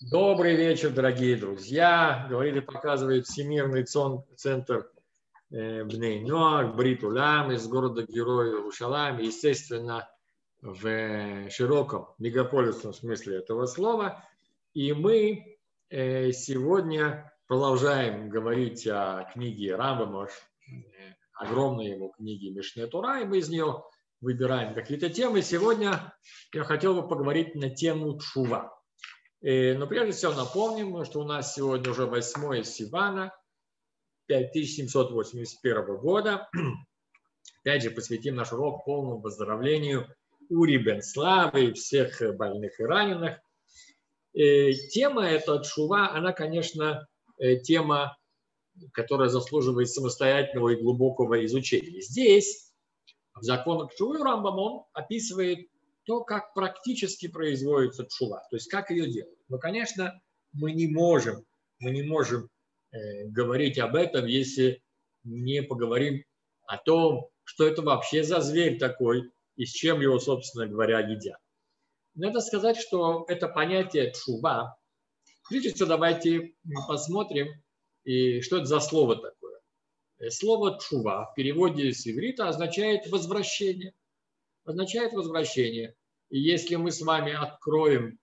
Добрый вечер, дорогие друзья. Говорит и показывает Всемирный центр э, Бней Ноар, Бритулям из города Героя Иерушалайм. Естественно, в широком мегаполисном смысле этого слова. И мы э, сегодня продолжаем говорить о книге Рамбама, э, огромной его книге Мишне Тура, и мы из нее выбираем какие-то темы. Сегодня я хотел бы поговорить на тему Чува. Э, но прежде всего напомним, что у нас сегодня уже 8 Сивана 5781 года. Опять же, посвятим наш урок полному выздоровлению Ури Бен Славы и всех больных и раненых. Э, тема эта Чува, она, конечно, э, тема, которая заслуживает самостоятельного и глубокого изучения. Здесь в законах Чувы Рамбам он описывает то, как практически производится чува, то есть как ее делать. Но, конечно, мы не можем, мы не можем э, говорить об этом, если не поговорим о том, что это вообще за зверь такой и с чем его, собственно говоря, едят. Надо сказать, что это понятие чува. Прежде всего, давайте посмотрим, и что это за слово такое. Э, слово «чува» в переводе с иврита означает «возвращение». Означает «возвращение». И если мы с вами откроем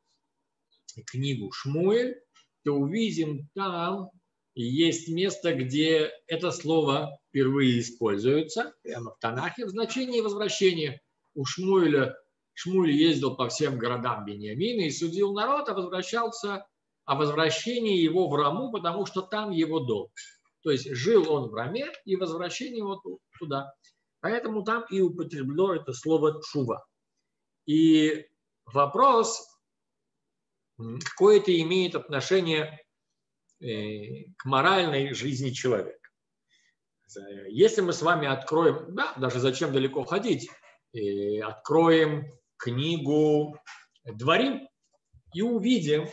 книгу Шмуэль, то увидим там есть место, где это слово впервые используется, прямо в Танахе, в значении возвращения. У Шмуэля Шмуль ездил по всем городам Бениамина и судил народ, а возвращался о возвращении его в Раму, потому что там его дом. То есть жил он в Раме и возвращение вот туда. Поэтому там и употреблено это слово чува. И вопрос, какое это имеет отношение э, к моральной жизни человека. Если мы с вами откроем, да, даже зачем далеко ходить, э, откроем книгу Дворим и увидим,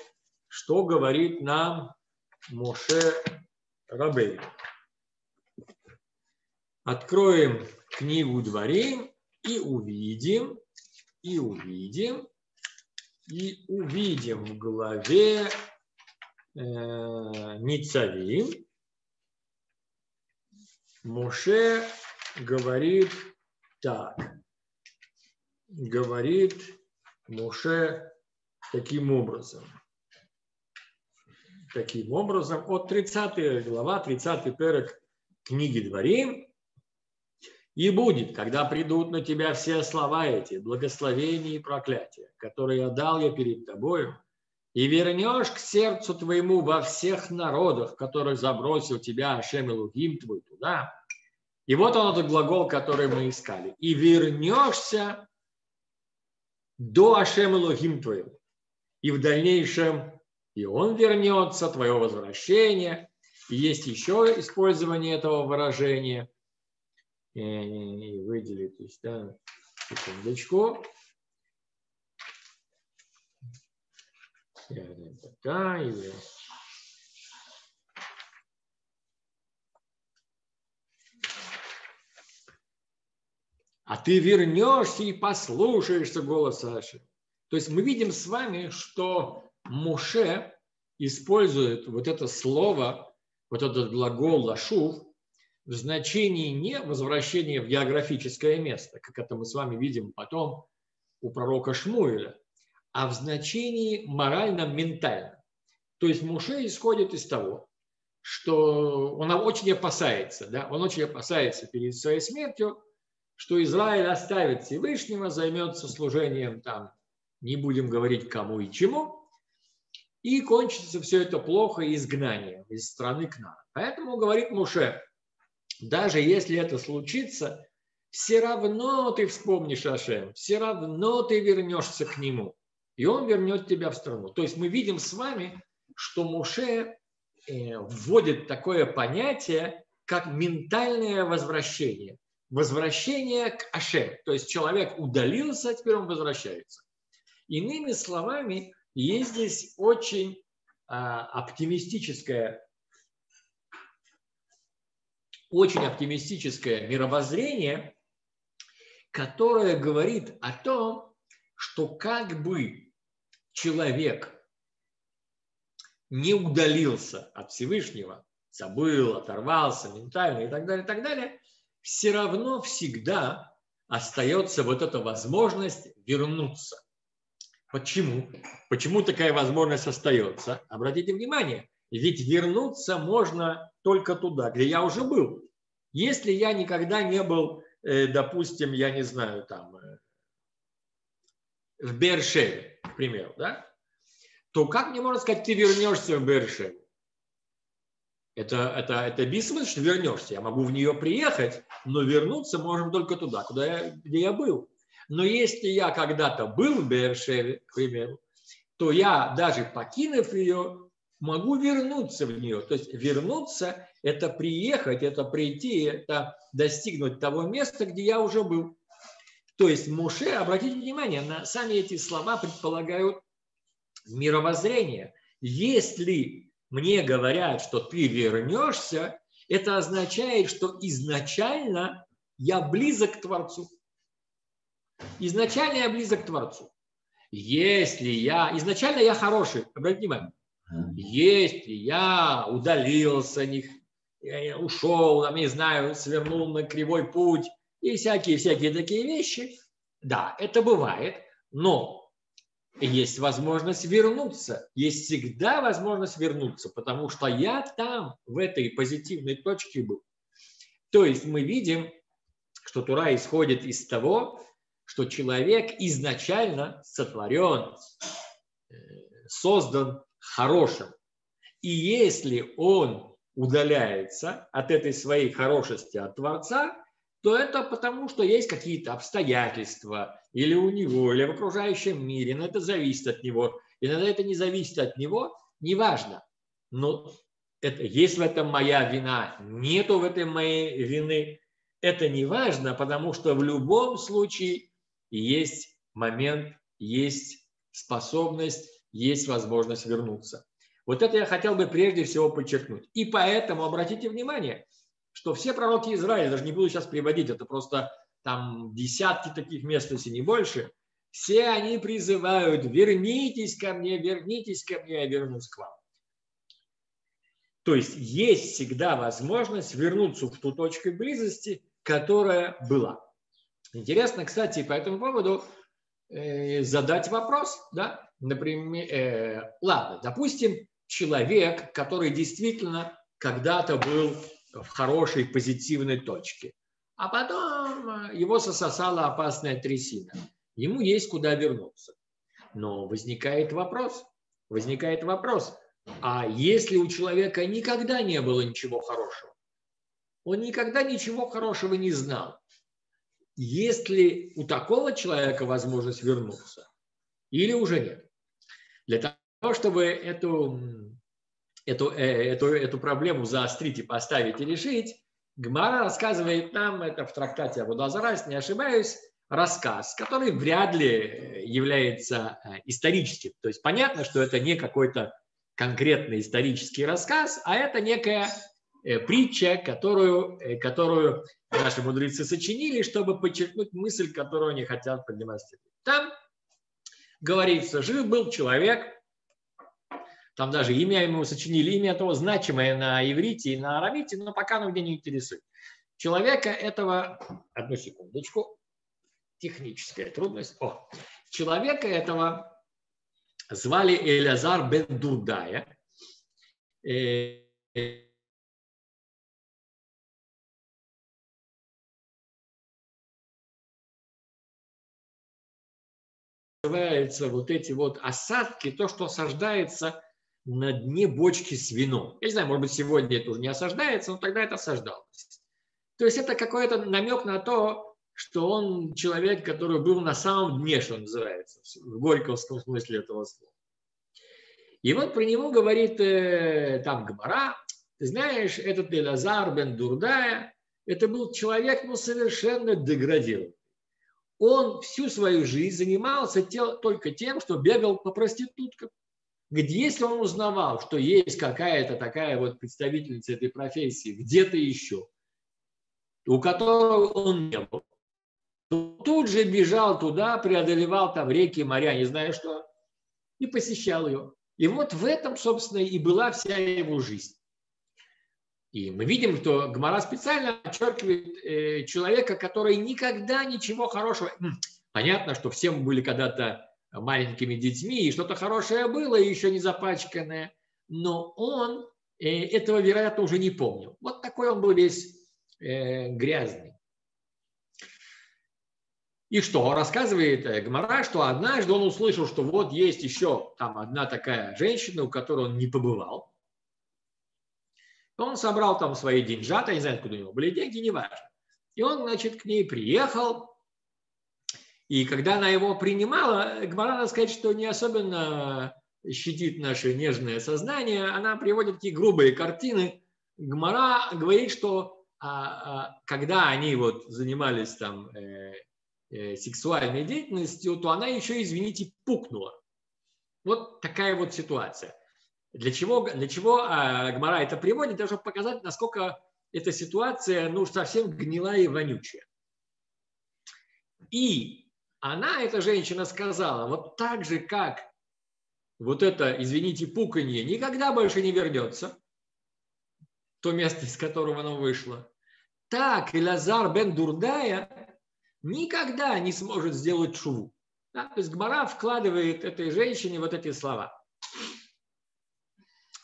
что говорит нам Моше Рабей. Откроем книгу Дворим и увидим, и увидим, и увидим в главе э, Ницавим. Моше говорит так. Говорит Моше таким образом – таким образом от 30 глава, 30 перек книги Дворим. И будет, когда придут на тебя все слова эти, благословения и проклятия, которые я дал я перед тобою, и вернешь к сердцу твоему во всех народах, которых забросил тебя Ашем Элухим твой туда. И вот он этот глагол, который мы искали. И вернешься до Ашем Элухим твоего. И в дальнейшем и он вернется, твое возвращение. И есть еще использование этого выражения. И, и есть, да, секундочку. А ты вернешься и послушаешься голоса Аши. То есть мы видим с вами, что Муше использует вот это слово, вот этот глагол «лашув» в значении не возвращения в географическое место, как это мы с вами видим потом у пророка Шмуэля, а в значении морально-ментальном. То есть Муше исходит из того, что он очень опасается, да, он очень опасается перед своей смертью, что Израиль оставит Всевышнего, займется служением там, не будем говорить кому и чему, и кончится все это плохо изгнанием из страны к нам. Поэтому говорит Муше, даже если это случится, все равно ты вспомнишь Ашем, все равно ты вернешься к нему, и он вернет тебя в страну. То есть мы видим с вами, что Муше э, вводит такое понятие, как ментальное возвращение. Возвращение к Ашем. То есть человек удалился, а теперь он возвращается. Иными словами, есть здесь очень а, оптимистическое, очень оптимистическое мировоззрение, которое говорит о том, что как бы человек не удалился от Всевышнего, забыл, оторвался ментально и так далее, и так далее, все равно всегда остается вот эта возможность вернуться. Почему? Почему такая возможность остается? Обратите внимание, ведь вернуться можно только туда, где я уже был. Если я никогда не был, э, допустим, я не знаю, там, э, в Бершеве, к примеру, да, то как мне можно сказать, ты вернешься в Бершеву? Это, это, это бессмысленно, что вернешься. Я могу в нее приехать, но вернуться можем только туда, куда я, где я был. Но если я когда-то был в Бершеве, к примеру, то я, даже покинув ее, могу вернуться в нее. То есть вернуться – это приехать, это прийти, это достигнуть того места, где я уже был. То есть Муше, обратите внимание, на сами эти слова предполагают мировоззрение. Если мне говорят, что ты вернешься, это означает, что изначально я близок к Творцу. Изначально я близок к Творцу. Если я... Изначально я хороший, обратите внимание. Если я удалился, не, ушел, там, не знаю, свернул на кривой путь и всякие-всякие такие вещи, да, это бывает, но есть возможность вернуться. Есть всегда возможность вернуться, потому что я там, в этой позитивной точке был. То есть мы видим, что Тура исходит из того, что человек изначально сотворен, э, создан хорошим. И если он удаляется от этой своей хорошести от Творца, то это потому, что есть какие-то обстоятельства или у него, или в окружающем мире, но это зависит от него. Иногда это не зависит от него, неважно. Но это, есть в этом моя вина, нету в этом моей вины, это не важно, потому что в любом случае есть момент, есть способность, есть возможность вернуться. Вот это я хотел бы прежде всего подчеркнуть. И поэтому обратите внимание, что все пророки Израиля, даже не буду сейчас приводить, это просто там десятки таких мест, если не больше, все они призывают, вернитесь ко мне, вернитесь ко мне, я вернусь к вам. То есть есть всегда возможность вернуться в ту точку близости, которая была. Интересно, кстати, по этому поводу э, задать вопрос, да, например, э, ладно, допустим, человек, который действительно когда-то был в хорошей позитивной точке, а потом э, его сососала опасная трясина. Ему есть куда вернуться. Но возникает вопрос, возникает вопрос, а если у человека никогда не было ничего хорошего, он никогда ничего хорошего не знал, есть ли у такого человека возможность вернуться или уже нет. Для того, чтобы эту, эту, э, эту, эту проблему заострить и поставить и решить, Гмара рассказывает нам, это в трактате Абудазара, если не ошибаюсь, рассказ, который вряд ли является э, историческим. То есть понятно, что это не какой-то конкретный исторический рассказ, а это некая Э, притча, которую, э, которую наши мудрецы сочинили, чтобы подчеркнуть мысль, которую они хотят продемонстрировать. Там говорится, жив был человек, там даже имя ему сочинили, имя этого значимое на иврите и на арамите, но пока оно где не интересует. Человека этого, одну секундочку, техническая трудность. О, человека этого звали Элязар бен Дурдая. Называется вот эти вот осадки, то, что осаждается на дне бочки с вином. Я не знаю, может быть, сегодня это уже не осаждается, но тогда это осаждалось. То есть это какой-то намек на то, что он человек, который был на самом дне, что называется, в горьковском смысле этого слова. И вот про него говорит э, там Гмара, ты знаешь, этот Элазар бен Дурдая, это был человек, ну, совершенно деградированный он всю свою жизнь занимался только тем, что бегал по проституткам. Где, если он узнавал, что есть какая-то такая вот представительница этой профессии где-то еще, у которого он не был, то тут же бежал туда, преодолевал там реки, моря, не знаю что, и посещал ее. И вот в этом, собственно, и была вся его жизнь. И мы видим, что Гмара специально подчеркивает э, человека, который никогда ничего хорошего... Понятно, что все мы были когда-то маленькими детьми, и что-то хорошее было, еще не запачканное, но он э, этого, вероятно, уже не помнил. Вот такой он был весь э, грязный. И что? Рассказывает э, Гмара, что однажды он услышал, что вот есть еще там одна такая женщина, у которой он не побывал. Он собрал там свои деньжата, не знаю, откуда у него были деньги, неважно. И он, значит, к ней приехал. И когда она его принимала, Гмара, надо сказать, что не особенно щадит наше нежное сознание. Она приводит такие грубые картины. Гмара говорит, что а, а, когда они вот занимались там э, Э, сексуальной деятельностью, то она еще, извините, пукнула. Вот такая вот ситуация. Для чего, для чего а, Гмара это приводит? Для того, чтобы показать, насколько эта ситуация ну, совсем гнилая и вонючая. И она, эта женщина, сказала, вот так же, как вот это, извините, пуканье никогда больше не вернется, то место, из которого оно вышло, так и Лазар бен Дурдая никогда не сможет сделать шуву. Да? То есть Гмара вкладывает этой женщине вот эти слова.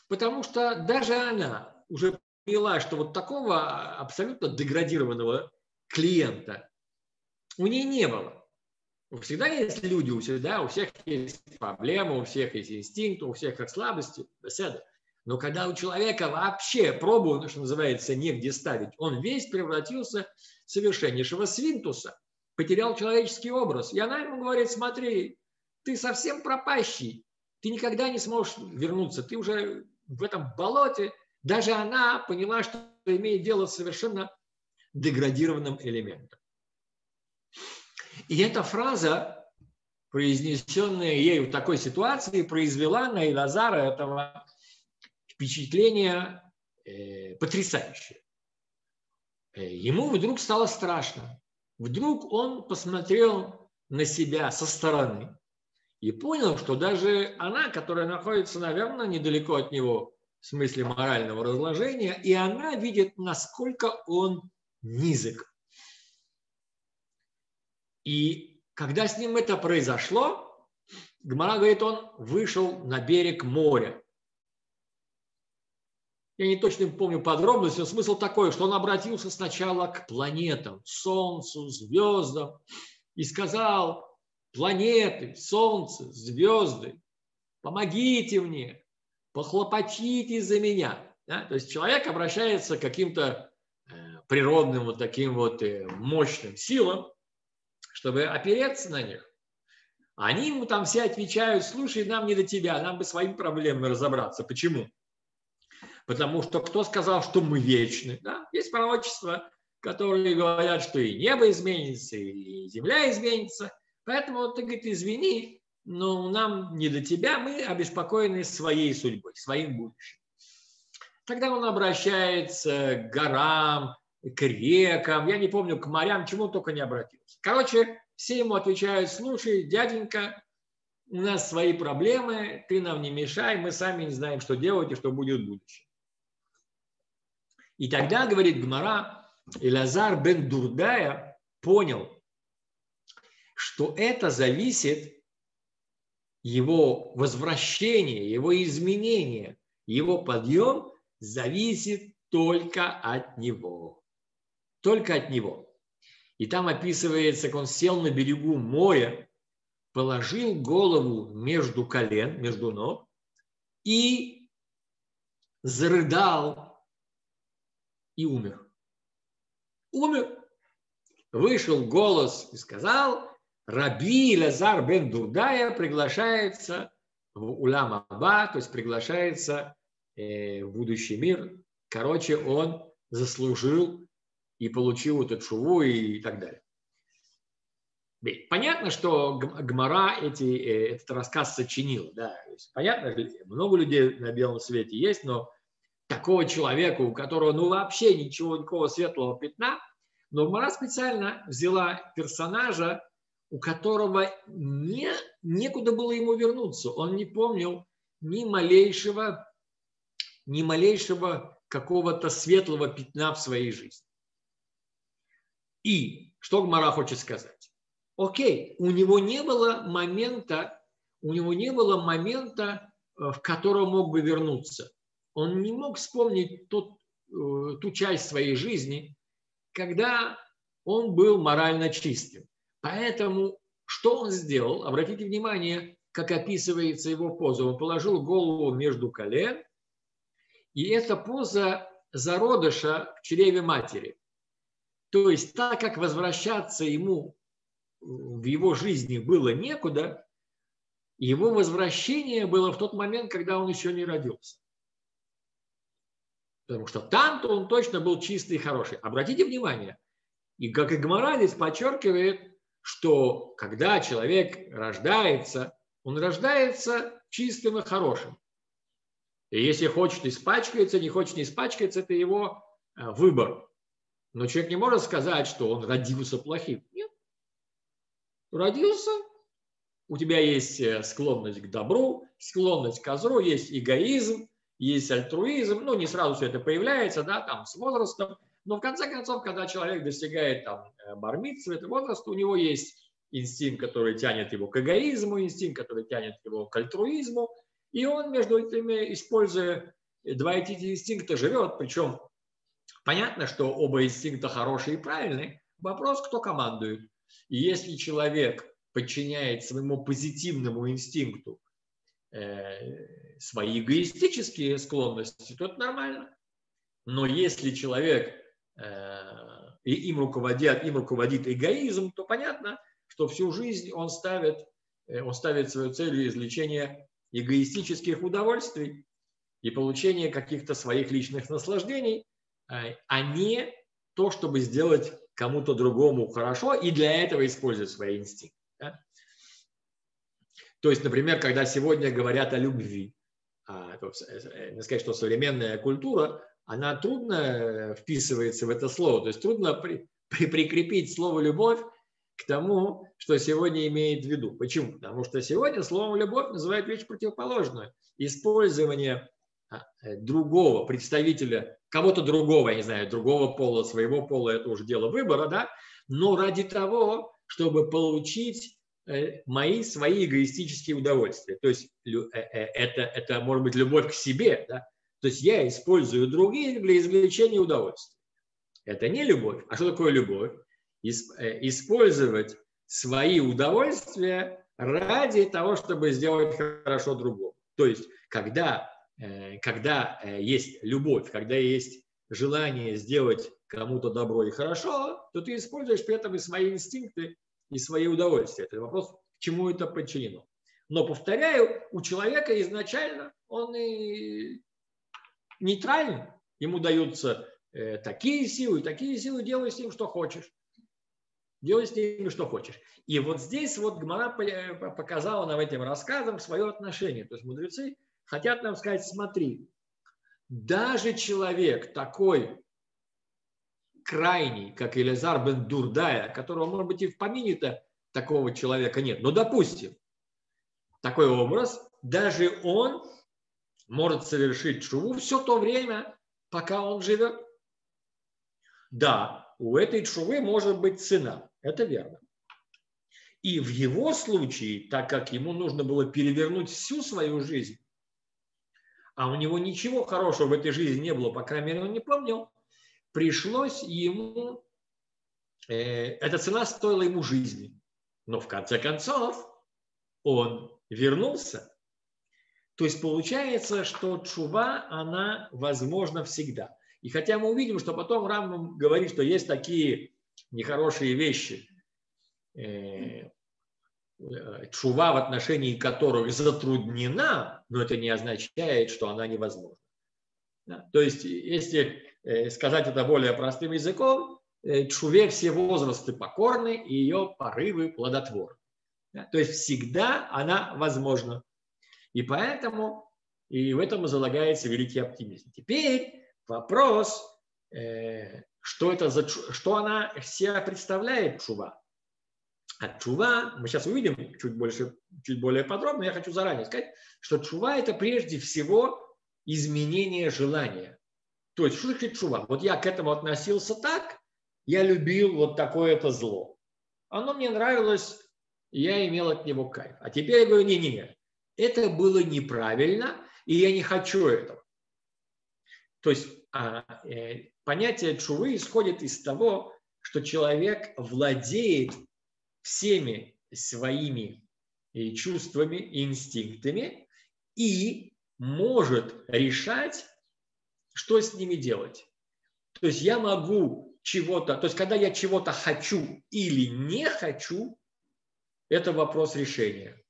Потому что даже она уже поняла, что вот такого абсолютно деградированного клиента у нее не было. Всегда есть люди, у всех, да, у всех есть проблемы, у всех есть инстинкт, у всех есть слабости, беседа. Но когда у человека вообще пробу, что называется, негде ставить, он весь превратился в совершеннейшего свинтуса потерял человеческий образ. И она ему говорит, смотри, ты совсем пропащий, ты никогда не сможешь вернуться, ты уже в этом болоте. Даже она поняла, что имеет дело с совершенно деградированным элементом. И эта фраза, произнесенная ею в такой ситуации, произвела на Илазара этого впечатление э, потрясающее. Э, ему вдруг стало страшно. Вдруг он посмотрел на себя со стороны и понял, что даже она, которая находится, наверное, недалеко от него в смысле морального разложения, и она видит, насколько он низок. И когда с ним это произошло, Гмара говорит, он вышел на берег моря я не точно помню подробности, но смысл такой, что он обратился сначала к планетам, Солнцу, звездам и сказал, планеты, Солнце, звезды, помогите мне, похлопочите за меня. Да? То есть человек обращается к каким-то э, природным вот таким вот э, мощным силам, чтобы опереться на них. Они ему там все отвечают, слушай, нам не до тебя, нам бы своими проблемами разобраться. Почему? Потому что кто сказал, что мы вечны? Да? Есть пророчества, которые говорят, что и небо изменится, и земля изменится. Поэтому ты, говорит, извини, но нам не до тебя, мы обеспокоены своей судьбой, своим будущим. Тогда он обращается к горам, к рекам, я не помню, к морям, чему только не обратился. Короче, все ему отвечают, слушай, дяденька, у нас свои проблемы, ты нам не мешай, мы сами не знаем, что делать и что будет в будущем. И тогда, говорит Гмара, Илазар бен Дурдая понял, что это зависит его возвращение, его изменение, его подъем зависит только от него. Только от него. И там описывается, как он сел на берегу моря, положил голову между колен, между ног и зарыдал и умер. Умер. Вышел голос и сказал, Раби Лазар бен Дурдая приглашается в Улам Аба, то есть приглашается э, в будущий мир. Короче, он заслужил и получил этот шуву и так далее. Понятно, что Гмара эти, э, этот рассказ сочинил. Да. Понятно, много людей на белом свете есть, но такого человека, у которого ну вообще ничего, никакого светлого пятна, но Мара специально взяла персонажа, у которого не, некуда было ему вернуться. Он не помнил ни малейшего, ни малейшего какого-то светлого пятна в своей жизни. И что Гмара хочет сказать? Окей, у него не было момента, у него не было момента, э, в котором мог бы вернуться. Он не мог вспомнить тот, э, ту часть своей жизни, когда он был морально чистым. Поэтому что он сделал? Обратите внимание, как описывается его поза. Он положил голову между колен, и это поза зародыша в чреве матери. То есть так как возвращаться ему в его жизни было некуда, его возвращение было в тот момент, когда он еще не родился. Потому что там-то он точно был чистый и хороший. Обратите внимание, и как и Гморалис подчеркивает, что когда человек рождается, он рождается чистым и хорошим. И если хочет, испачкается, не хочет, не испачкается, это его э, выбор. Но человек не может сказать, что он родился плохим. Нет. Родился, у тебя есть э, склонность к добру, склонность к злу, есть эгоизм, есть альтруизм. Ну, не сразу все это появляется, да, там, с возрастом. Но в конце концов, когда человек достигает там э, бармитства, этого возраста, у него есть инстинкт, который тянет его к эгоизму, инстинкт, который тянет его к альтруизму, и он между этими, используя два эти инстинкта, живет. Причем понятно, что оба инстинкта хорошие и правильные. Вопрос, кто командует. И если человек подчиняет своему позитивному инстинкту э, свои эгоистические склонности, то это нормально. Но если человек и им руководят, им руководит эгоизм, то понятно, что всю жизнь он ставит, э, он ставит свою целью извлечения эгоистических удовольствий и получения каких-то своих личных наслаждений, э, а не то, чтобы сделать кому-то другому хорошо и для этого использовать свои инстинкты. Да? То есть, например, когда сегодня говорят о любви, а, не сказать, что современная культура она трудно э, вписывается в это слово. То есть трудно при, при, прикрепить слово «любовь» к тому, что сегодня имеет в виду. Почему? Потому что сегодня словом «любовь» называют вещь противоположную. Использование а, э, другого представителя, кого-то другого, я не знаю, другого пола, своего пола, это уже дело выбора, да, но ради того, чтобы получить э, мои свои эгоистические удовольствия. То есть это, это может быть любовь к себе, да? То есть я использую других для извлечения удовольствия. Это не любовь. А что такое любовь? Э, использовать свои удовольствия ради того, чтобы сделать хорошо другому. То есть, когда, э, когда э, есть любовь, когда есть желание сделать кому-то добро и хорошо, то ты используешь при этом и свои инстинкты, и свои удовольствия. Это вопрос, к чему это подчинено. Но, повторяю, у человека изначально он и нейтральным. Ему даются э, такие силы, такие силы, делай с ним, что хочешь. Делай с ним, что хочешь. И вот здесь вот Гмара э, показала нам этим рассказом свое отношение. То есть мудрецы хотят нам сказать, смотри, даже человек такой крайний, как Элизар бен Дурдая, которого, может быть, и в помине-то такого человека нет. Но допустим, такой образ, даже он может совершить шуву все то время, пока он живет. Да, у этой шувы может быть цена, это верно. И в его случае, так как ему нужно было перевернуть всю свою жизнь, а у него ничего хорошего в этой жизни не было, по крайней мере, он не помнил, пришлось ему, э, эта цена стоила ему жизни. Но в конце концов он вернулся то есть получается, что чува, она возможна всегда. И хотя мы увидим, что потом Рамбам говорит, что есть такие нехорошие вещи, э, чува в отношении которых затруднена, но это не означает, что она невозможна. То есть, если э, сказать это более простым языком, э, чуве все возрасты покорны и ее порывы плодотворны. То есть всегда она возможна. И поэтому и в этом и залагается великий оптимизм. Теперь вопрос, э, что это за что она себя представляет чува. А чува, мы сейчас увидим чуть, больше, чуть более подробно, я хочу заранее сказать, что чува – это прежде всего изменение желания. То есть, что значит чува? Вот я к этому относился так, я любил вот такое-то зло. Оно мне нравилось, я имел от него кайф. А теперь я говорю, не-не-не, это было неправильно, и я не хочу этого. То есть а, э, понятие чувы исходит из того, что человек владеет всеми своими э, чувствами инстинктами и может решать, что с ними делать. То есть я могу чего-то, то есть когда я чего-то хочу или не хочу, это вопрос решения.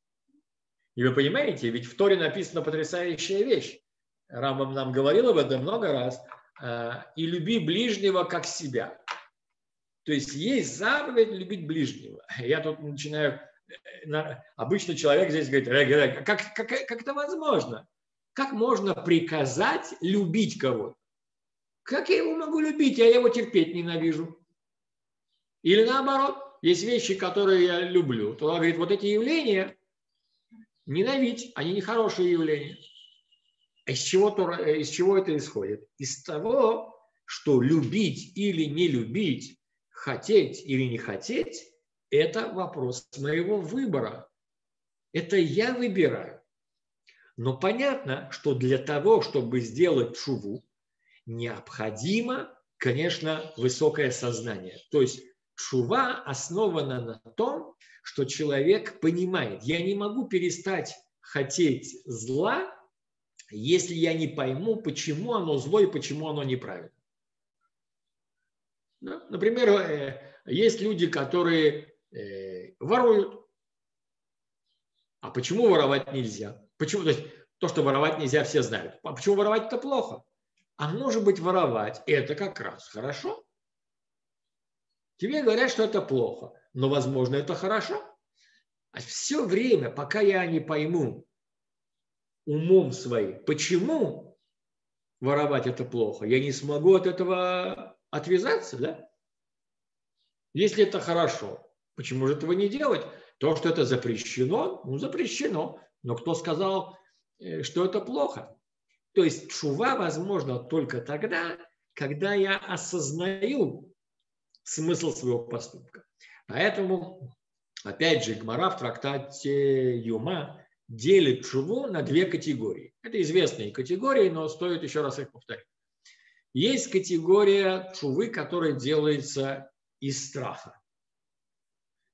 И вы понимаете, ведь в Торе написана потрясающая вещь. Рамбам нам говорил об этом много раз. А, и люби ближнего как себя. То есть есть заповедь любить ближнего. Я тут начинаю... Э, обычно человек здесь говорит, как, как, как это возможно? Как можно приказать любить кого-то? Как я его могу любить? Я его терпеть ненавижу. Или наоборот, есть вещи, которые я люблю. То он говорит, вот эти явления ненавидь, они нехорошие явления. А из чего, э, из чего это исходит? Из того, что любить или не любить, хотеть или не хотеть, это вопрос моего выбора. Это я выбираю. Но понятно, что для того, чтобы сделать шуву, необходимо, конечно, высокое сознание. То есть шува основана на том, что человек понимает, я не могу перестать хотеть зла, если я не пойму, почему оно зло и почему оно неправильно. Да? Например, э, есть люди, которые э, воруют. А почему воровать нельзя? Почему? То есть то, что воровать нельзя, все знают. А почему воровать это плохо? А может быть, воровать это как раз хорошо. Тебе говорят, что это плохо, но, возможно, это хорошо. А все время, пока я не пойму, умом своим, почему воровать это плохо, я не смогу от этого отвязаться, да? Если это хорошо, почему же этого не делать? То, что это запрещено, ну запрещено. Но кто сказал, э, что это плохо? То есть чува возможно только тогда, когда я осознаю смысл своего поступка. Поэтому, опять же, Гмара в трактате Юма делит чуву на две категории. Это известные категории, но стоит еще раз их повторить. Есть категория чувы, которая делается из страха.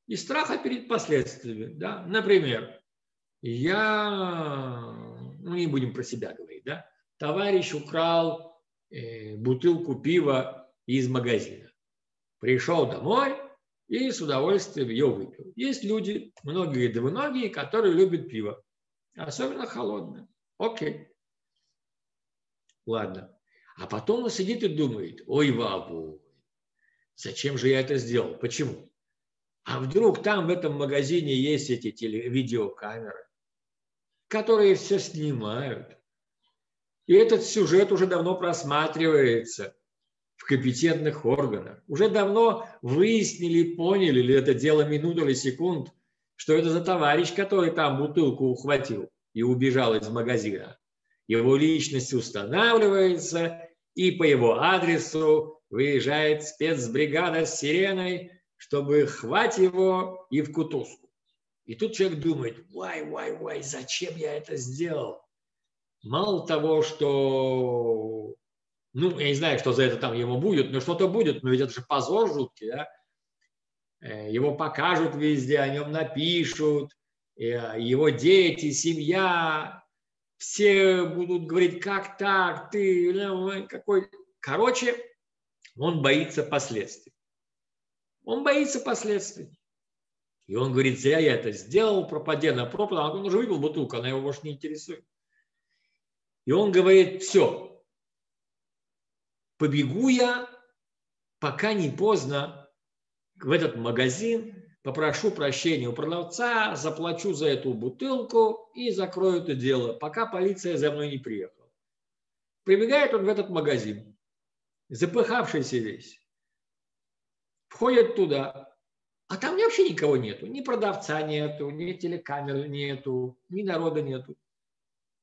Из страха перед последствиями. Да? Например, я, ну не будем про себя говорить, да? товарищ украл э, бутылку пива из магазина. Пришел домой, и с удовольствием ее выпил. Есть люди, многие да многие, которые любят пиво, особенно холодное. Окей. Ладно. А потом он сидит и думает, ой, вабу, зачем же я это сделал? Почему? А вдруг там в этом магазине есть эти теле- видеокамеры, которые все снимают. И этот сюжет уже давно просматривается – в компетентных органах. Уже давно выяснили, поняли, ли это дело минут или секунд, что это за товарищ, который там бутылку ухватил и убежал из магазина. Его личность устанавливается, и по его адресу выезжает спецбригада с сиреной, чтобы хватить его и в кутузку. И тут человек думает, вай, вай, вай, зачем я это сделал? Мало того, что ну, я не знаю, что за это там ему будет, но что-то будет, но ведь это же позор жуткий, да? Э, его покажут везде, о нем напишут, э, его дети, семья, все будут говорить, как так, ты, ну, какой... Короче, он боится последствий. Он боится последствий. И он говорит, зря я это сделал, пропаде на пропаду, а он уже выпил бутылку, она его больше не интересует. И он говорит, все, побегу я, пока не поздно, в этот магазин, попрошу прощения у продавца, заплачу за эту бутылку и закрою это дело, пока полиция за мной не приехала. Прибегает он в этот магазин, запыхавшийся весь, входит туда, А там вообще никого нету. Ни продавца нету, ни телекамер нету, ни народа нету.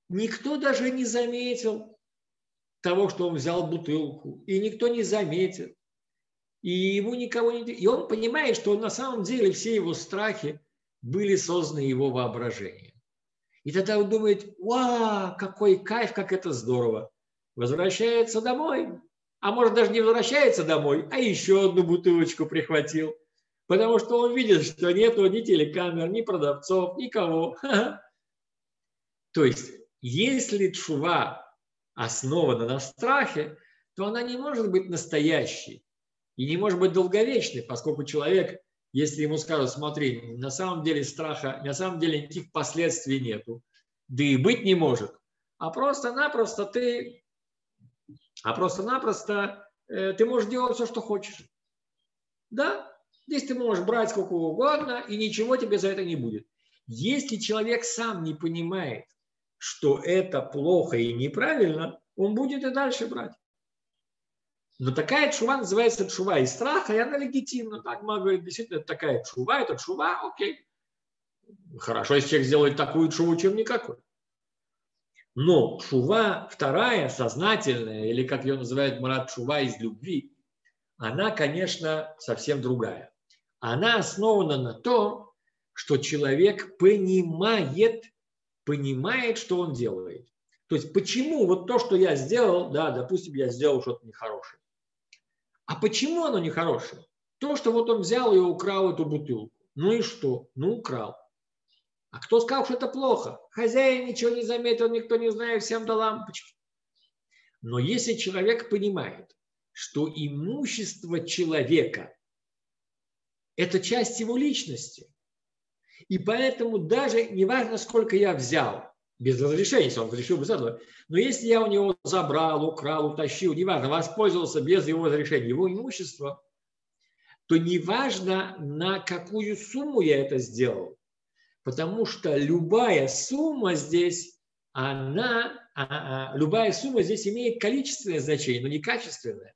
Никто даже не заметил того, что он взял бутылку. И никто не заметил. И ему никого не... И он понимает, что на самом деле все его страхи были созданы его воображением. И тогда он думает, вау, какой кайф, как это здорово. Возвращается домой. А может даже не возвращается домой, а еще одну бутылочку прихватил. Потому что он видит, что нету ни телекамер, ни продавцов, никого. То есть, если чува основана на страхе, то она не может быть настоящей и не может быть долговечной, поскольку человек, если ему скажут, смотри, на самом деле страха, на самом деле никаких последствий нету, да и быть не может, а просто-напросто ты, а просто-напросто э, ты можешь делать все, что хочешь. Да, здесь ты можешь брать сколько угодно, и ничего тебе за это не будет. Если человек сам не понимает, что это плохо и неправильно, он будет и дальше брать. Но такая чува называется чува из страха, и она легитимна. Так мы говорим, действительно, это такая чува, это чува, окей. Хорошо, если человек сделает такую чуву, чем никакой. Но чува вторая, сознательная, или как ее называют Марат, чува из любви, она, конечно, совсем другая. Она основана на том, что человек понимает, понимает, что он делает. То есть почему вот то, что я сделал, да, допустим, я сделал что-то нехорошее. А почему оно нехорошее? То, что вот он взял и украл эту бутылку. Ну и что? Ну украл. А кто сказал, что это плохо? Хозяин ничего не заметил, никто не знает, всем до лампочки. Но если человек понимает, что имущество человека – это часть его личности, и поэтому даже неважно, сколько я взял, без разрешения, если он разрешил без этого, но если я у него забрал, украл, утащил, неважно, воспользовался без его разрешения, его имущество, то неважно, на какую сумму я это сделал, потому что любая сумма здесь, она, а, а, любая сумма здесь имеет количественное значение, но не качественное.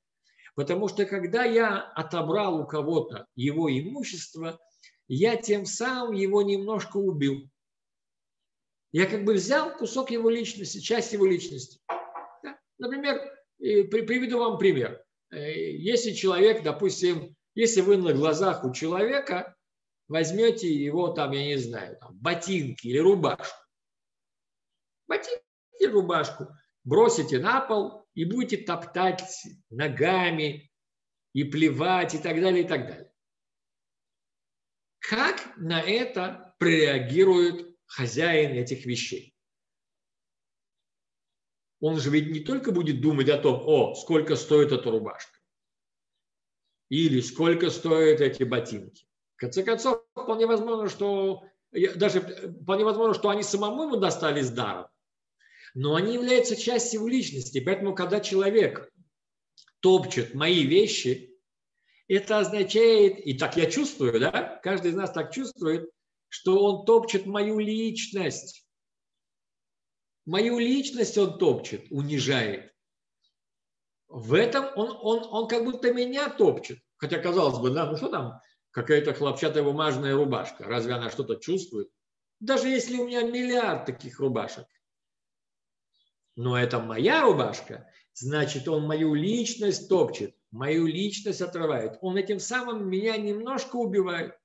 Потому что когда я отобрал у кого-то его имущество, я тем самым его немножко убил. Я как бы взял кусок его личности, часть его личности. Да? Например, приведу вам пример. Э, если человек, допустим, если вы на глазах у человека возьмете его там, я не знаю, там, ботинки или рубашку. Ботинки или рубашку бросите на пол и будете топтать ногами и плевать и так далее, и так далее. Как на это прореагирует хозяин этих вещей? Он же ведь не только будет думать о том, о, сколько стоит эта рубашка, или сколько стоят эти ботинки, в конце концов, вполне возможно, что даже вполне возможно, что они самому ему достались даром. Но они являются частью его личности. Поэтому, когда человек топчет мои вещи, это означает, и так я чувствую, да, каждый из нас так чувствует, что он топчет мою личность. Мою личность он топчет, унижает. В этом он, он, он как будто меня топчет. Хотя, казалось бы, да, ну что там, какая-то хлопчатая бумажная рубашка. Разве она что-то чувствует? Даже если у меня миллиард таких рубашек. Но это моя рубашка, значит, он мою личность топчет, мою личность отрывает. Он этим самым меня немножко убивает.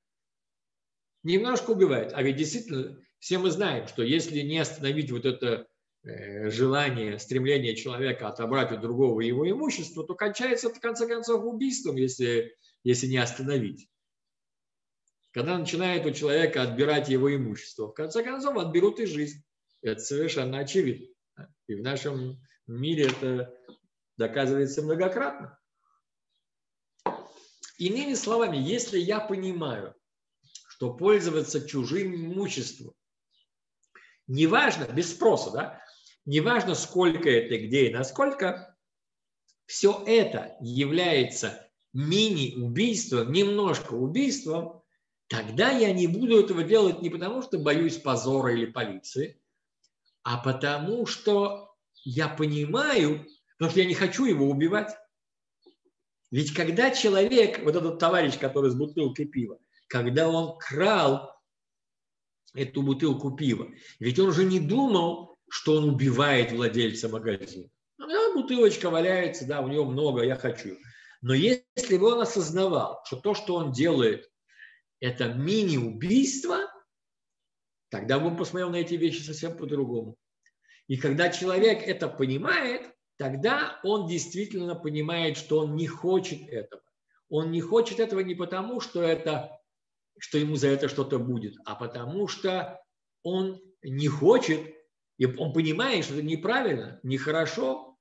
Немножко убивает. А ведь действительно, все мы знаем, что если не остановить вот это э, желание, стремление человека отобрать у другого его имущество, то кончается в конце концов убийством, если, если не остановить. Когда начинает у человека отбирать его имущество, в конце концов отберут и жизнь. Это совершенно очевидно. И в нашем мире это доказывается многократно. Иными словами, если я понимаю, что пользоваться чужим имуществом, неважно, без спроса, да, неважно, сколько это, где и насколько, все это является мини-убийством, немножко убийством, Тогда я не буду этого делать не потому, что боюсь позора или полиции, а потому что я понимаю, потому что я не хочу его убивать. Ведь когда человек, вот этот товарищ, который с бутылкой пива, когда он крал эту бутылку пива. Ведь он уже не думал, что он убивает владельца магазина. Ну, да, бутылочка валяется, да, у него много, я хочу. Но если бы он осознавал, что то, что он делает, это мини-убийство, тогда бы он посмотрел на эти вещи совсем по-другому. И когда человек это понимает, тогда он действительно понимает, что он не хочет этого. Он не хочет этого не потому, что, это, что ему за это что-то будет, а потому что он не хочет, и он понимает, что это неправильно, нехорошо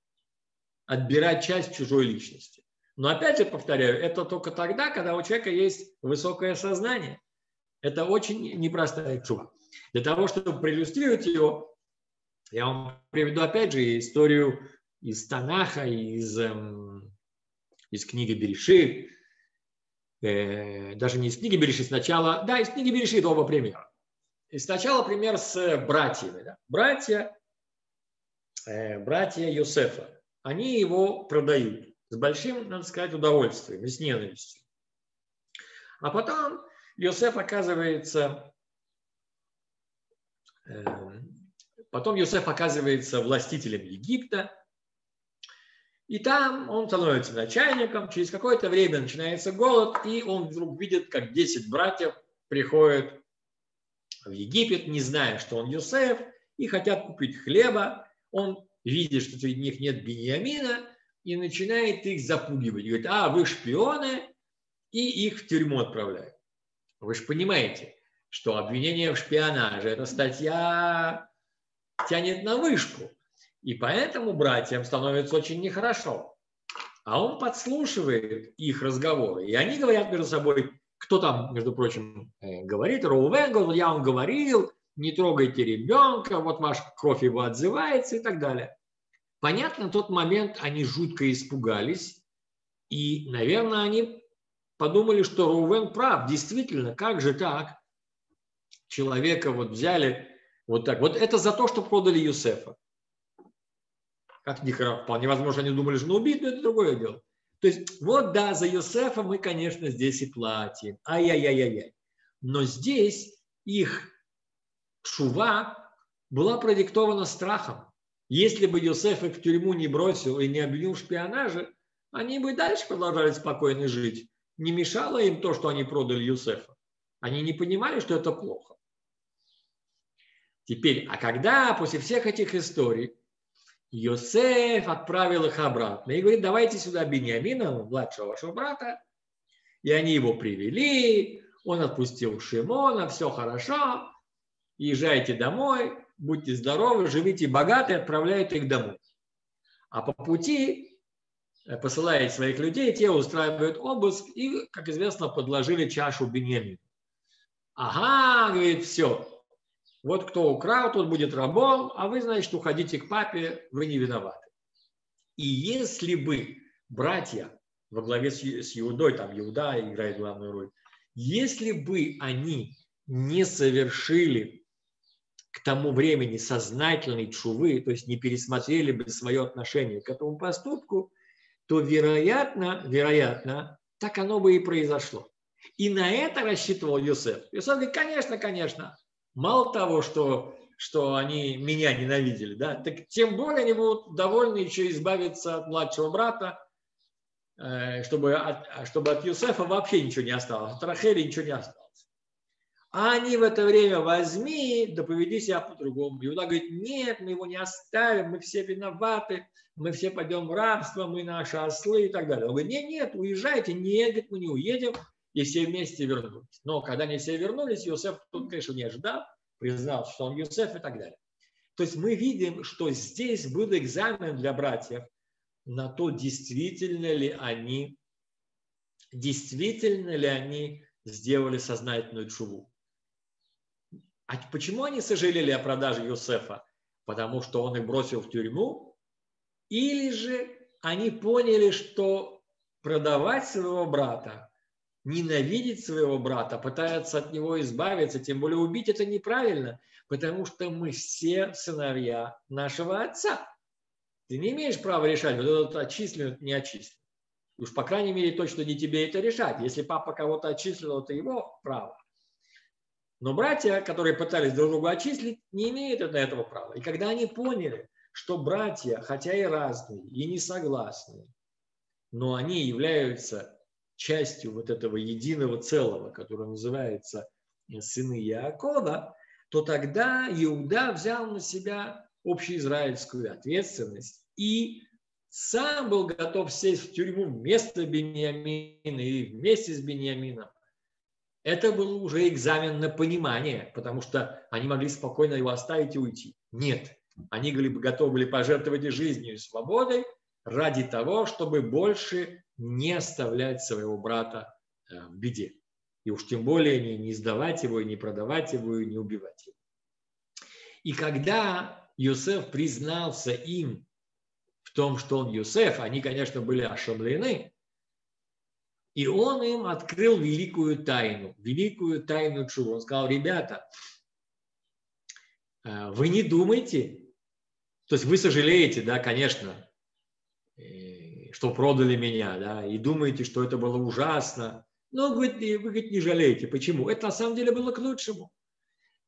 отбирать часть чужой личности. Но опять же повторяю, это только тогда, когда у человека есть высокое сознание. Это очень непростая чува. Для того, чтобы проиллюстрировать его, я вам приведу опять же историю из Танаха, из, эм, из книги Берешит, э, даже не из книги Берешит, сначала, да, из книги Берешит оба примера. И сначала пример с братьями. Да. Братья, э, братья Йосефа, они его продают с большим, надо сказать, удовольствием и с ненавистью. А потом Йосеф оказывается, эм, потом Йосеф оказывается властителем Египта, и там он становится начальником, через какое-то время начинается голод, и он вдруг видит, как 10 братьев приходят в Египет, не зная, что он Йосеф, и хотят купить хлеба. Он видит, что среди них нет Бениамина, и начинает их запугивать. Говорит, а, вы шпионы, и их в тюрьму отправляют. Вы же понимаете, что обвинение в шпионаже – это статья тянет на вышку. И поэтому братьям становится очень нехорошо. А он подслушивает их разговоры. И они говорят между собой, кто там, между прочим, э, говорит, Роувен, говорит, я вам говорил, не трогайте ребенка, вот ваш кровь его отзывается и так далее. Понятно, в тот момент они жутко испугались, и, наверное, они подумали, что Роувен прав. Действительно, как же так? Человека вот взяли вот так. Вот это за то, что продали Юсефа. Как ни вполне возможно, они думали, что он убит, но это другое дело. То есть, вот да, за Юсефа мы, конечно, здесь и платим. Ай-яй-яй-яй. Но здесь их шува была продиктована страхом. Если бы Йосеф их в тюрьму не бросил и не обвинил в шпионаже, они бы дальше продолжали спокойно жить. Не мешало им то, что они продали Юсефа. Они не понимали, что это плохо. Теперь, а когда после всех этих историй Йосеф отправил их обратно и говорит, давайте сюда Бениамина, младшего вашего брата, и они его привели, он отпустил Шимона, все хорошо, езжайте домой, будьте здоровы, живите богаты, отправляют их домой. А по пути э, посылает своих людей, те устраивают обыск и, как известно, подложили чашу Беньямину. Ага, говорит, все. Вот кто украл, тот будет рабом, а вы, значит, уходите к папе, вы не виноваты. И если бы братья во главе с Иудой, там Иуда играет главную роль, если бы они не совершили к тому времени сознательной чувы, то есть не пересмотрели бы свое отношение к этому поступку, то, вероятно, вероятно, так оно бы и произошло. И на это рассчитывал Юсеф. Юсеф говорит, конечно, конечно, мало того, что, что они меня ненавидели, да, так тем более они будут довольны еще избавиться от младшего брата, э, чтобы от, чтобы от Юсефа вообще ничего не осталось, от Рахели ничего не осталось. А они в это время возьми, да поведи себя по-другому. Иуда говорит, нет, мы его не оставим, мы все виноваты, мы все пойдем в рабство, мы наши ослы и так далее. Он говорит, нет, нет, уезжайте, нет, мы не уедем, и все вместе вернулись. Но когда они все вернулись, Иосиф тут, конечно, не ожидал, признал, что он Иосиф и так далее. То есть мы видим, что здесь был экзамен для братьев на то, действительно ли они, действительно ли они сделали сознательную чуву. А почему они сожалели о продаже Юсефа? Потому что он их бросил в тюрьму? Или же они поняли, что продавать своего брата, ненавидеть своего брата, пытаться от него избавиться, тем более убить это неправильно, потому что мы все сыновья нашего отца. Ты не имеешь права решать, вот этот отчислен, не отчислен. Уж, по крайней мере, точно не тебе это решать. Если папа кого-то отчислил, это его право. Но братья, которые пытались друг друга отчислить, не имеют на этого права. И когда они поняли, что братья, хотя и разные, и не согласны, но они являются частью вот этого единого целого, которое называется сыны Яакова, то тогда Иуда взял на себя общеизраильскую ответственность и сам был готов сесть в тюрьму вместо Бениамина и вместе с Бениамином. Это был уже экзамен на понимание, потому что они могли спокойно его оставить и уйти. Нет, они были бы готовы были пожертвовать жизнью и свободой ради того, чтобы больше не оставлять своего брата э, в беде. И уж тем более не, не сдавать его, и не продавать его, и не убивать его. И когда Йосеф признался им в том, что он Йосеф, они, конечно, были ошеломлены, и он им открыл великую тайну, великую тайну чего. Он сказал, ребята, э, вы не думайте, то есть вы сожалеете, да, конечно, что продали меня, да, и думаете, что это было ужасно, но вы, вы говорит, не жалеете. Почему? Это на самом деле было к лучшему.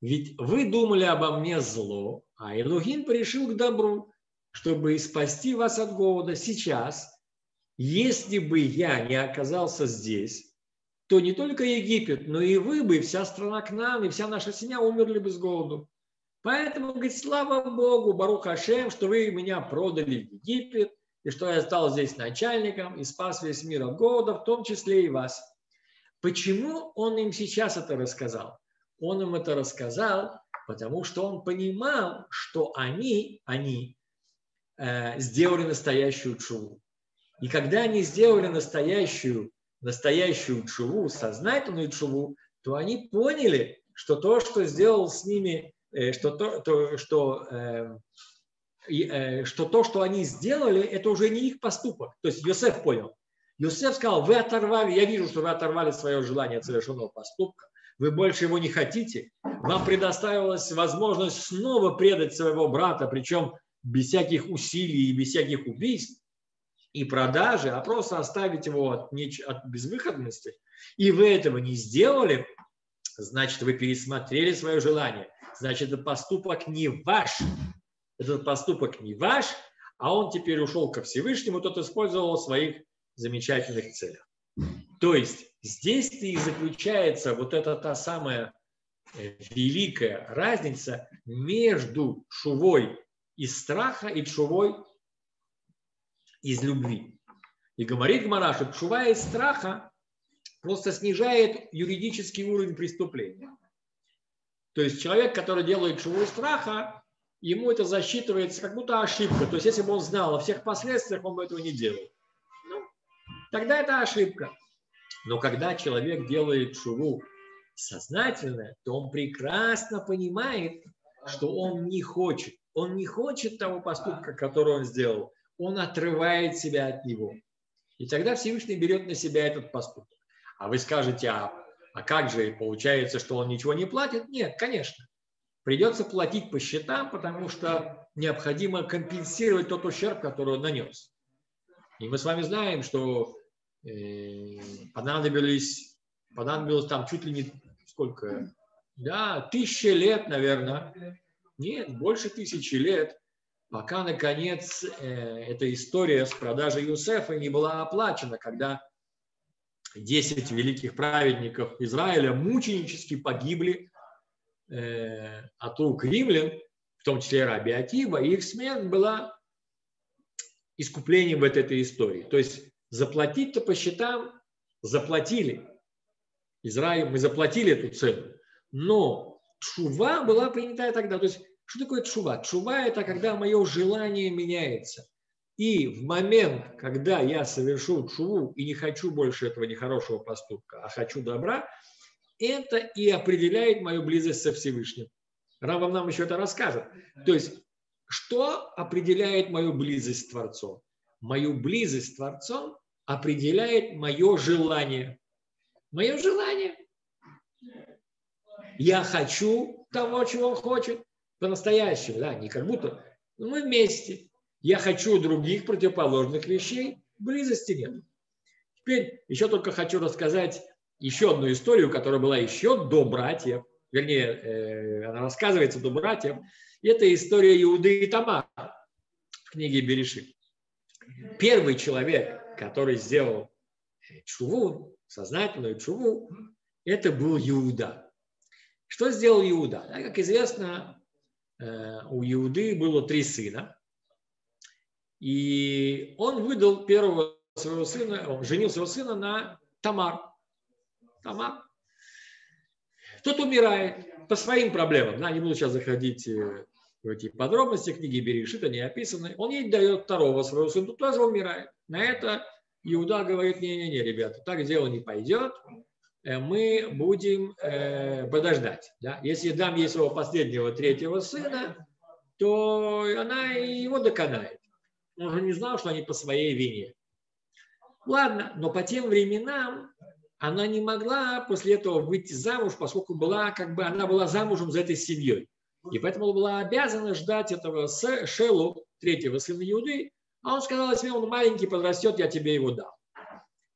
Ведь вы думали обо мне зло, а Илухин пришел к добру, чтобы спасти вас от голода сейчас – если бы я не оказался здесь, то не только Египет, но и вы бы, и вся страна к нам, и вся наша семья умерли бы с голоду. Поэтому, говорит, слава Богу, Барух Хашем, что вы меня продали в Египет, и что я стал здесь начальником и спас весь мир от голода, в том числе и вас. Почему он им сейчас это рассказал? Он им это рассказал, потому что он понимал, что они, они э, сделали настоящую чуву. И когда они сделали настоящую, настоящую чуву, сознательную чуву, то они поняли, что то, что сделал с ними, э, что то, то что, э, что то, что они сделали, это уже не их поступок. То есть Йосеф понял. Йосеф сказал, вы оторвали, я вижу, что вы оторвали свое желание от совершенного поступка, вы больше его не хотите, вам предоставилась возможность снова предать своего брата, причем без всяких усилий и без всяких убийств и продажи, а просто оставить его от, неч... от безвыходности, и вы этого не сделали, значит, вы пересмотрели свое желание. Значит, поступок не ваш. Этот поступок не ваш, а он теперь ушел ко Всевышнему, тот использовал своих замечательных целях. То есть здесь-то и заключается вот эта та самая э, великая разница между шувой из страха и шувой из любви. И говорит Гмара, чува из страха просто снижает юридический уровень преступления. То есть человек, который делает чуву страха, ему это засчитывается как будто ошибка. То есть если бы он знал о всех последствиях, он бы этого не делал. Ну, тогда это ошибка. Но когда человек делает шуву сознательно, то он прекрасно понимает, что он не хочет. Он не хочет того поступка, который он сделал он отрывает себя от него. И тогда Всевышний берет на себя этот поступок. А вы скажете, а, а как же получается, что он ничего не платит? Нет, конечно. Придется платить по счетам, потому что необходимо компенсировать тот ущерб, который он нанес. И мы с вами знаем, что э, понадобились, понадобилось там чуть ли не сколько, да, тысячи лет, наверное. Нет, больше тысячи лет пока, наконец, э, эта история с продажей Юсефа не была оплачена, когда 10 великих праведников Израиля мученически погибли от рук римлян, в том числе Раби Акива, их смерть была искуплением вот этой истории. То есть заплатить-то по счетам заплатили. Израиль, мы заплатили эту цену. Но чува была принята тогда. То есть что такое чува? Чува – это когда мое желание меняется. И в момент, когда я совершу чуву и не хочу больше этого нехорошего поступка, а хочу добра, это и определяет мою близость со Всевышним. Рамбам нам еще это расскажет. То есть, что определяет мою близость с Творцом? Мою близость с Творцом определяет мое желание. Мое желание. Я хочу того, чего он хочет по-настоящему, да, не как будто. Мы вместе. Я хочу других противоположных вещей, близости нет. Теперь еще только хочу рассказать еще одну историю, которая была еще до братьев, вернее, э, она рассказывается до братьев. Это история Иуды и Тамара в книге Берешит. Первый человек, который сделал чуву, сознательную чуву, это был Иуда. Что сделал Иуда? Как известно, э, у Иуды было три сына. И он выдал первого своего сына, он женил своего сына на Тамар. Тамар. Тот умирает по своим проблемам. Да, не буду сейчас заходить э, в эти подробности, книги Берешит, они описаны. Он ей дает второго своего сына, тут тоже умирает. На это Иуда говорит, не-не-не, ребята, так дело не пойдет, э, мы будем э, подождать. Да? Если дам ей своего последнего третьего сына, то она его доконает. Он же не знал, что они по своей вине. Ладно, но по тем временам она не могла после этого выйти замуж, поскольку была, как бы, она была замужем за этой семьей. И поэтому была обязана ждать этого Шелу, третьего сына Иуды, а он сказал, если он маленький подрастет, я тебе его дам.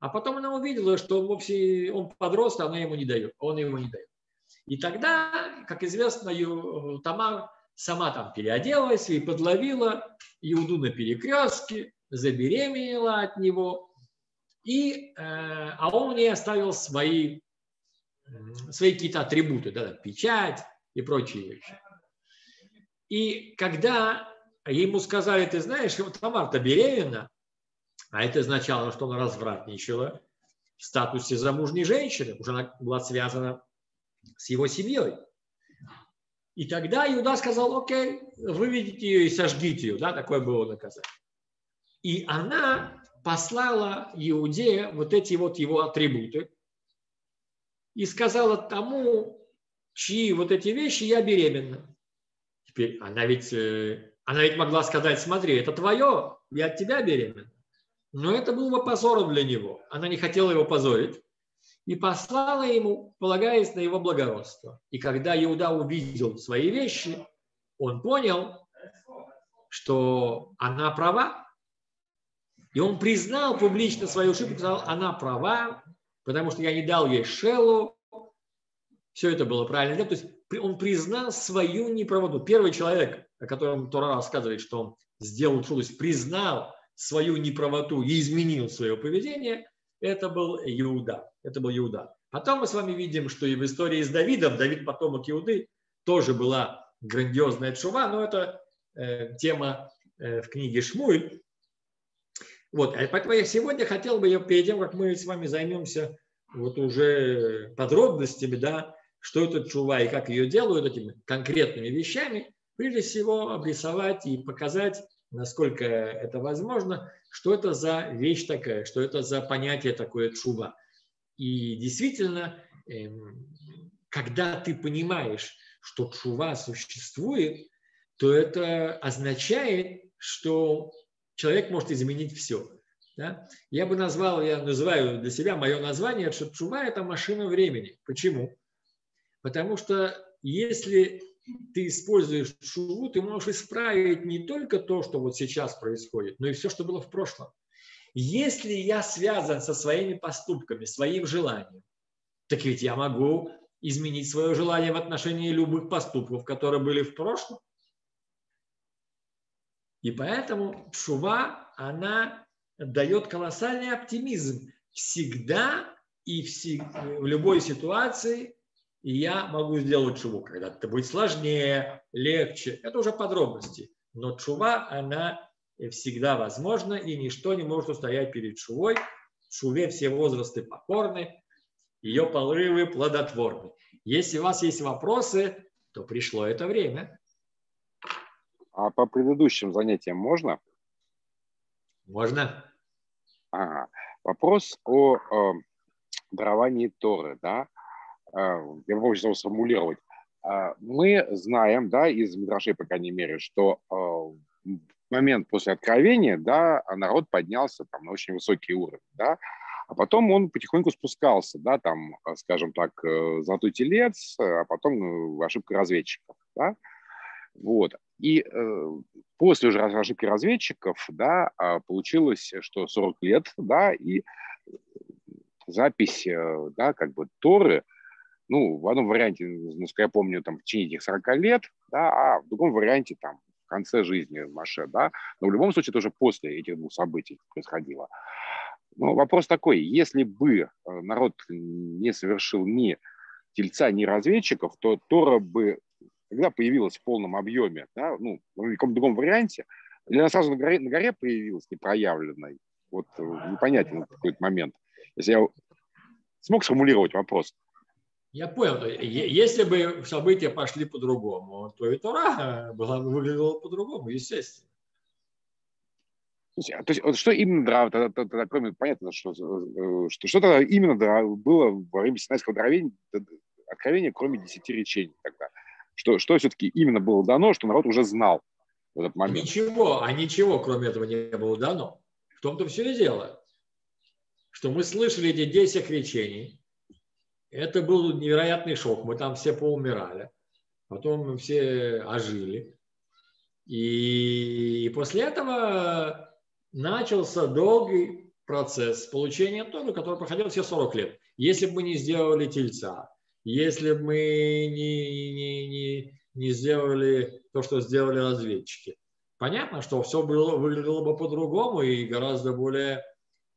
А потом она увидела, что он вовсе он подрос, она ему не дает, он ему не дает. И тогда, как известно, Тамар сама там переоделась и подловила Иуду на перекрестке, забеременела от него, и, э, а он мне оставил свои, свои какие-то атрибуты, да, печать и прочие вещи. И когда ему сказали, ты знаешь, вот Тамар-то беременна, а это означало, что она развратничала в статусе замужней женщины, уже она была связана с его семьей. И тогда Иуда сказал, окей, выведите ее и сожгите ее, да, такое было наказание. И она послала Иуде вот эти вот его атрибуты и сказала тому, чьи вот эти вещи я беременна. Теперь она ведь, э, она ведь могла сказать, смотри, это твое, я от тебя беременна. Но это было бы позором для него. Она не хотела его позорить и послала ему, полагаясь на его благородство. И когда Иуда увидел свои вещи, он понял, что она права, и он признал публично свою ошибку, сказал, она права, потому что я не дал ей шелу. Все это было правильно. То есть он признал свою неправоту. Первый человек, о котором Тора рассказывает, что он сделал трудность, признал свою неправоту и изменил свое поведение, это был Иуда. Это был Иуда. Потом мы с вами видим, что и в истории с Давидом, Давид потомок Иуды, тоже была грандиозная чува, но это э, тема э, в книге Шмуль. Вот, а поэтому я сегодня хотел бы, я, перед тем, как мы с вами займемся вот уже подробностями, да, что это чува и как ее делают этими конкретными вещами, прежде всего обрисовать и показать, насколько это возможно, что это за вещь такая, что это за понятие такое чува. И действительно, эм, когда ты понимаешь, что чува существует, то это означает, что человек может изменить все. Да? Я бы назвал, я называю для себя мое название, что чува – это машина времени. Почему? Потому что если ты используешь чуву, ты можешь исправить не только то, что вот сейчас происходит, но и все, что было в прошлом. Если я связан со своими поступками, своим желанием, так ведь я могу изменить свое желание в отношении любых поступков, которые были в прошлом. И поэтому шува, она дает колоссальный оптимизм. Всегда и в любой ситуации я могу сделать шуву. Когда это будет сложнее, легче, это уже подробности. Но шува, она всегда возможна, и ничто не может устоять перед шувой. Шуве все возрасты покорны, ее порывы плодотворны. Если у вас есть вопросы, то пришло это время. А по предыдущим занятиям можно? Можно. Ага. Вопрос о, о даровании Торы, да? А, я попробую его сформулировать. А, мы знаем, да, из Мидрашей, по крайней мере, что а, в момент после откровения, да, народ поднялся там на очень высокий уровень, да, а потом он потихоньку спускался, да, там, скажем так, э, золотой телец, а потом э, ошибка разведчиков, да, вот. И э, после уже ошибки разведчиков, да, получилось, что 40 лет, да, и запись, э, да, как бы Торы, ну, в одном варианте, насколько я помню, там, в течение этих 40 лет, да, а в другом варианте, там, в конце жизни Маше, да, но в любом случае это уже после этих двух событий происходило. Но вопрос такой, если бы э, народ не совершил ни тельца, ни разведчиков, то Тора бы когда появилась в полном объеме, да, ну, в каком-то другом варианте, или она сразу на горе, на горе появилась непроявленной, вот э, непонятен какой-то момент. Если я смог сформулировать вопрос. Я понял. Если бы события пошли по-другому, то и Тора была бы выглядела по-другому, естественно. То есть, что именно дрова, тогда, тогда, тогда, кроме, понятно, что, э, что, что тогда именно дрова было во время Синайского откровения, кроме десяти речений тогда? Что, что все-таки именно было дано, что народ уже знал в этот момент? Ничего, а ничего, кроме этого, не было дано. В том-то все и дело, что мы слышали эти десять речений. Это был невероятный шок. Мы там все поумирали. Потом мы все ожили. И после этого начался долгий процесс получения Торы, который проходил все 40 лет. Если бы мы не сделали тельца, если бы мы не, не, не, не сделали то, что сделали разведчики. Понятно, что все было, выглядело бы по-другому и гораздо более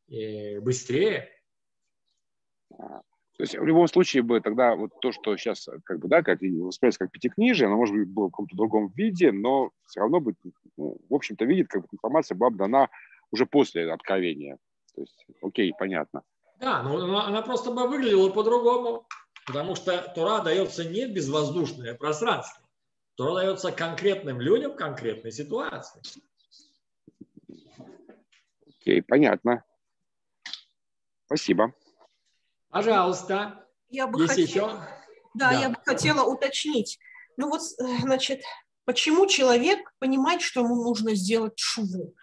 э, быстрее. То есть в любом случае бы тогда вот то, что сейчас как бы, да, как воспринимается как пятикнижие, оно может быть было в каком-то другом виде, но все равно бы, ну, в общем-то, видит, как бы информация была бы дана уже после откровения. То есть, окей, понятно. Да, но она, она просто бы выглядела по-другому, потому что Тора дается не безвоздушное пространство. Тора дается конкретным людям в конкретной ситуации. Окей, понятно. Спасибо. Пожалуйста. Я бы Есть хотела, еще? Да, да, я бы хотела уточнить. Ну вот, э, значит, почему человек понимает, что ему нужно сделать шву?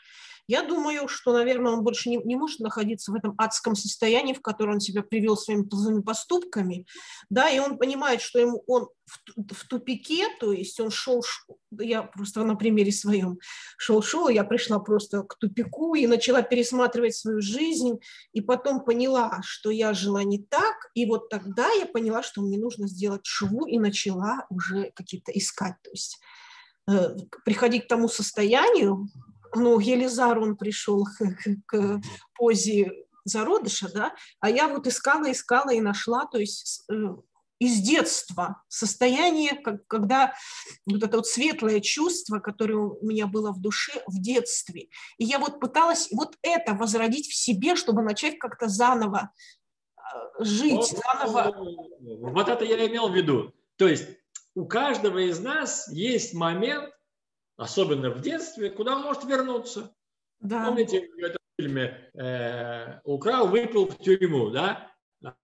Я думаю, что, наверное, он больше не, не может находиться в этом адском состоянии, в котором он себя привел своими злыми поступками, да, и он понимает, что ему он в, в тупике, то есть он шел, я просто на примере своем шел-шел, я пришла просто к тупику и начала пересматривать свою жизнь, и потом поняла, что я жила не так, и вот тогда я поняла, что мне нужно сделать шву, и начала уже какие-то искать, то есть э, приходить к тому состоянию, ну, Елизар, он пришел к, к позе зародыша, да, а я вот искала, искала и нашла, то есть э, из детства состояние, когда вот это вот светлое чувство, которое у меня было в душе в детстве. И я вот пыталась вот это возродить в себе, чтобы начать как-то заново э, жить, вот, заново. Вот это я имел в виду. То есть у каждого из нас есть момент, особенно в детстве, куда он может вернуться. Да. Помните, в этом фильме э, «Украл, выпил в тюрьму», да?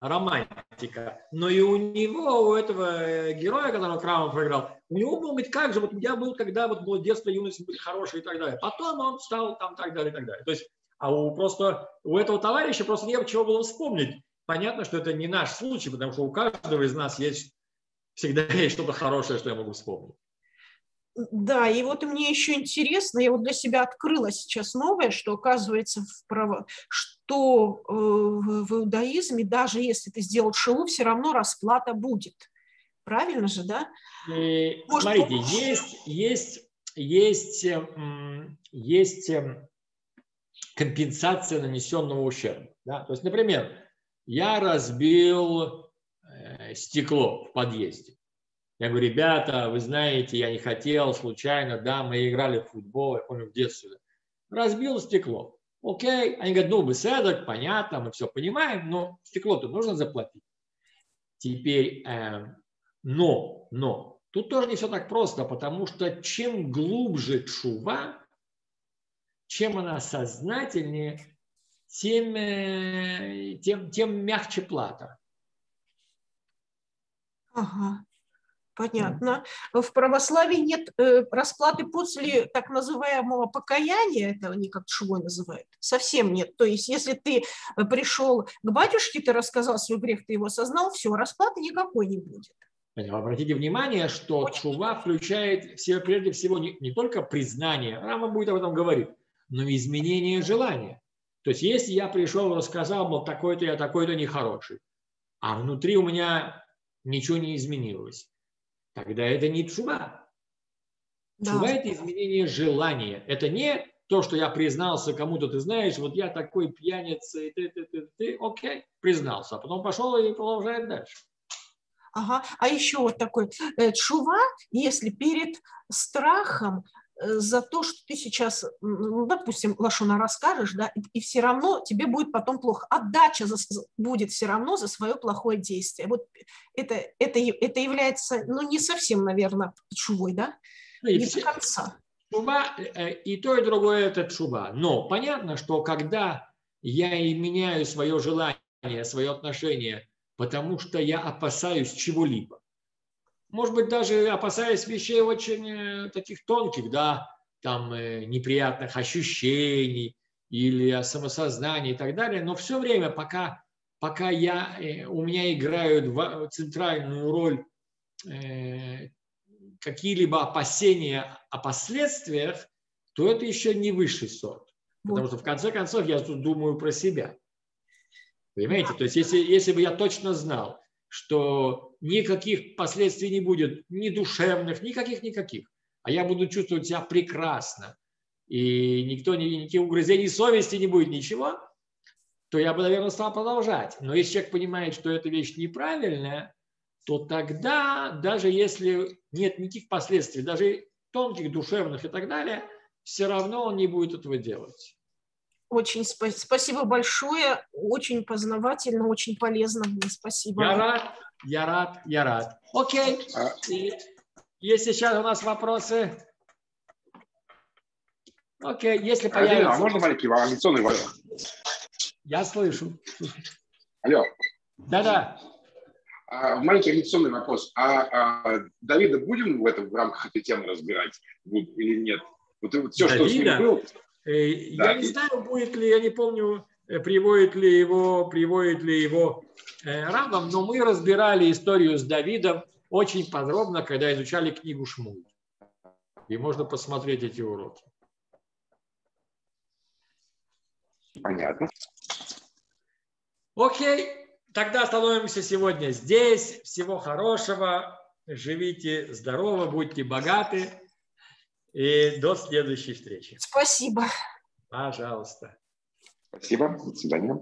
романтика. Но и у него, у этого э, героя, которого Крамов проиграл, у него был быть как же, вот я был, когда вот было детство, юность были хорошие и так далее. Потом он стал там так далее и так далее. То есть, а у просто у этого товарища просто не чего было вспомнить. Понятно, что это не наш случай, потому что у каждого из нас есть всегда есть что-то хорошее, что я могу вспомнить. Да, и вот мне еще интересно, я вот для себя открыла сейчас новое, что оказывается, в право, что э, в иудаизме, даже если ты сделал шелу, все равно расплата будет. Правильно же, да? И, Может, смотрите, он... есть, есть, есть, есть эм, компенсация нанесенного ущерба. Да? То есть, например, я разбил э, стекло в подъезде. Я говорю, ребята, вы знаете, я не хотел, случайно, да, мы играли в футбол, я помню, в детстве. Разбил стекло. Окей. Они говорят, ну, беседок, понятно, мы все понимаем, но стекло-то нужно заплатить. Теперь, э, но, но, тут тоже не все так просто, потому что чем глубже чува, чем она сознательнее, тем, э, тем, тем мягче плата. Ага. Понятно. В православии нет э, расплаты после так называемого покаяния, это они как швой называют, совсем нет. То есть если ты э, пришел к батюшке, ты рассказал свой грех, ты его осознал, все, расплаты никакой не будет. Обратите внимание, что чува включает в себя прежде всего не, не только признание, Рама будет об этом говорить, но и изменение желания. То есть если я пришел и рассказал, мол, такой-то я такой-то нехороший, а внутри у меня ничего не изменилось, тогда это не чува. Да. Чува – это изменение желания. Это не то, что я признался кому-то, ты знаешь, вот я такой пьяница, и ты, ты, ты, ты, окей, признался, а потом пошел и продолжает дальше. Ага. А еще вот такой э, чува, если перед страхом за то, что ты сейчас, ну, допустим, лошона расскажешь, да, и, и все равно тебе будет потом плохо. Отдача за, будет все равно за свое плохое действие. Вот это, это, это является, ну, не совсем, наверное, чувой, да? Ну, не все, до конца. Чуба, э, и то, и другое это чуба. Но понятно, что когда я и меняю свое желание, свое отношение, потому что я опасаюсь чего-либо. Может быть, даже опасаясь вещей очень э, таких тонких, да, там э, неприятных ощущений или самосознания и так далее, но все время, пока, пока я, у меня играют центральную роль какие-либо опасения о последствиях, то это еще не высший сорт. Потому что в конце концов я тут думаю про себя. Понимаете? То есть если, если бы я точно знал, что никаких последствий не будет, ни душевных, никаких-никаких, а я буду чувствовать себя прекрасно, и никто, никаких угрызений совести не будет, ничего, то я бы, наверное, стал продолжать. Но если человек понимает, что эта вещь неправильная, то тогда, даже если нет никаких последствий, даже тонких, душевных и так далее, все равно он не будет этого делать. Очень спа- спасибо большое, очень познавательно, очень полезно. Спасибо. Я рад, я рад, я рад. Окей. А есть сейчас у нас вопросы? Окей, если появится... А можно маленький авиационный вопрос? Я слышу. Алло. Да-да. А, маленький организационный вопрос. А, а Давида будем в, этом, в рамках этой темы разбирать или нет? Вот, вот все, Давида? что с ним было. Э, я не знаю, будет ли, я не помню, э, приводит ли его, приводит ли его э, Рамбам, но мы разбирали историю с Давидом очень подробно, когда изучали книгу Шмуль. И можно посмотреть эти уроки. Понятно. Окей. Тогда остановимся сегодня здесь. Всего хорошего. Живите здорово, будьте богаты. И до следующей встречи. Спасибо. Пожалуйста. Спасибо. До свидания.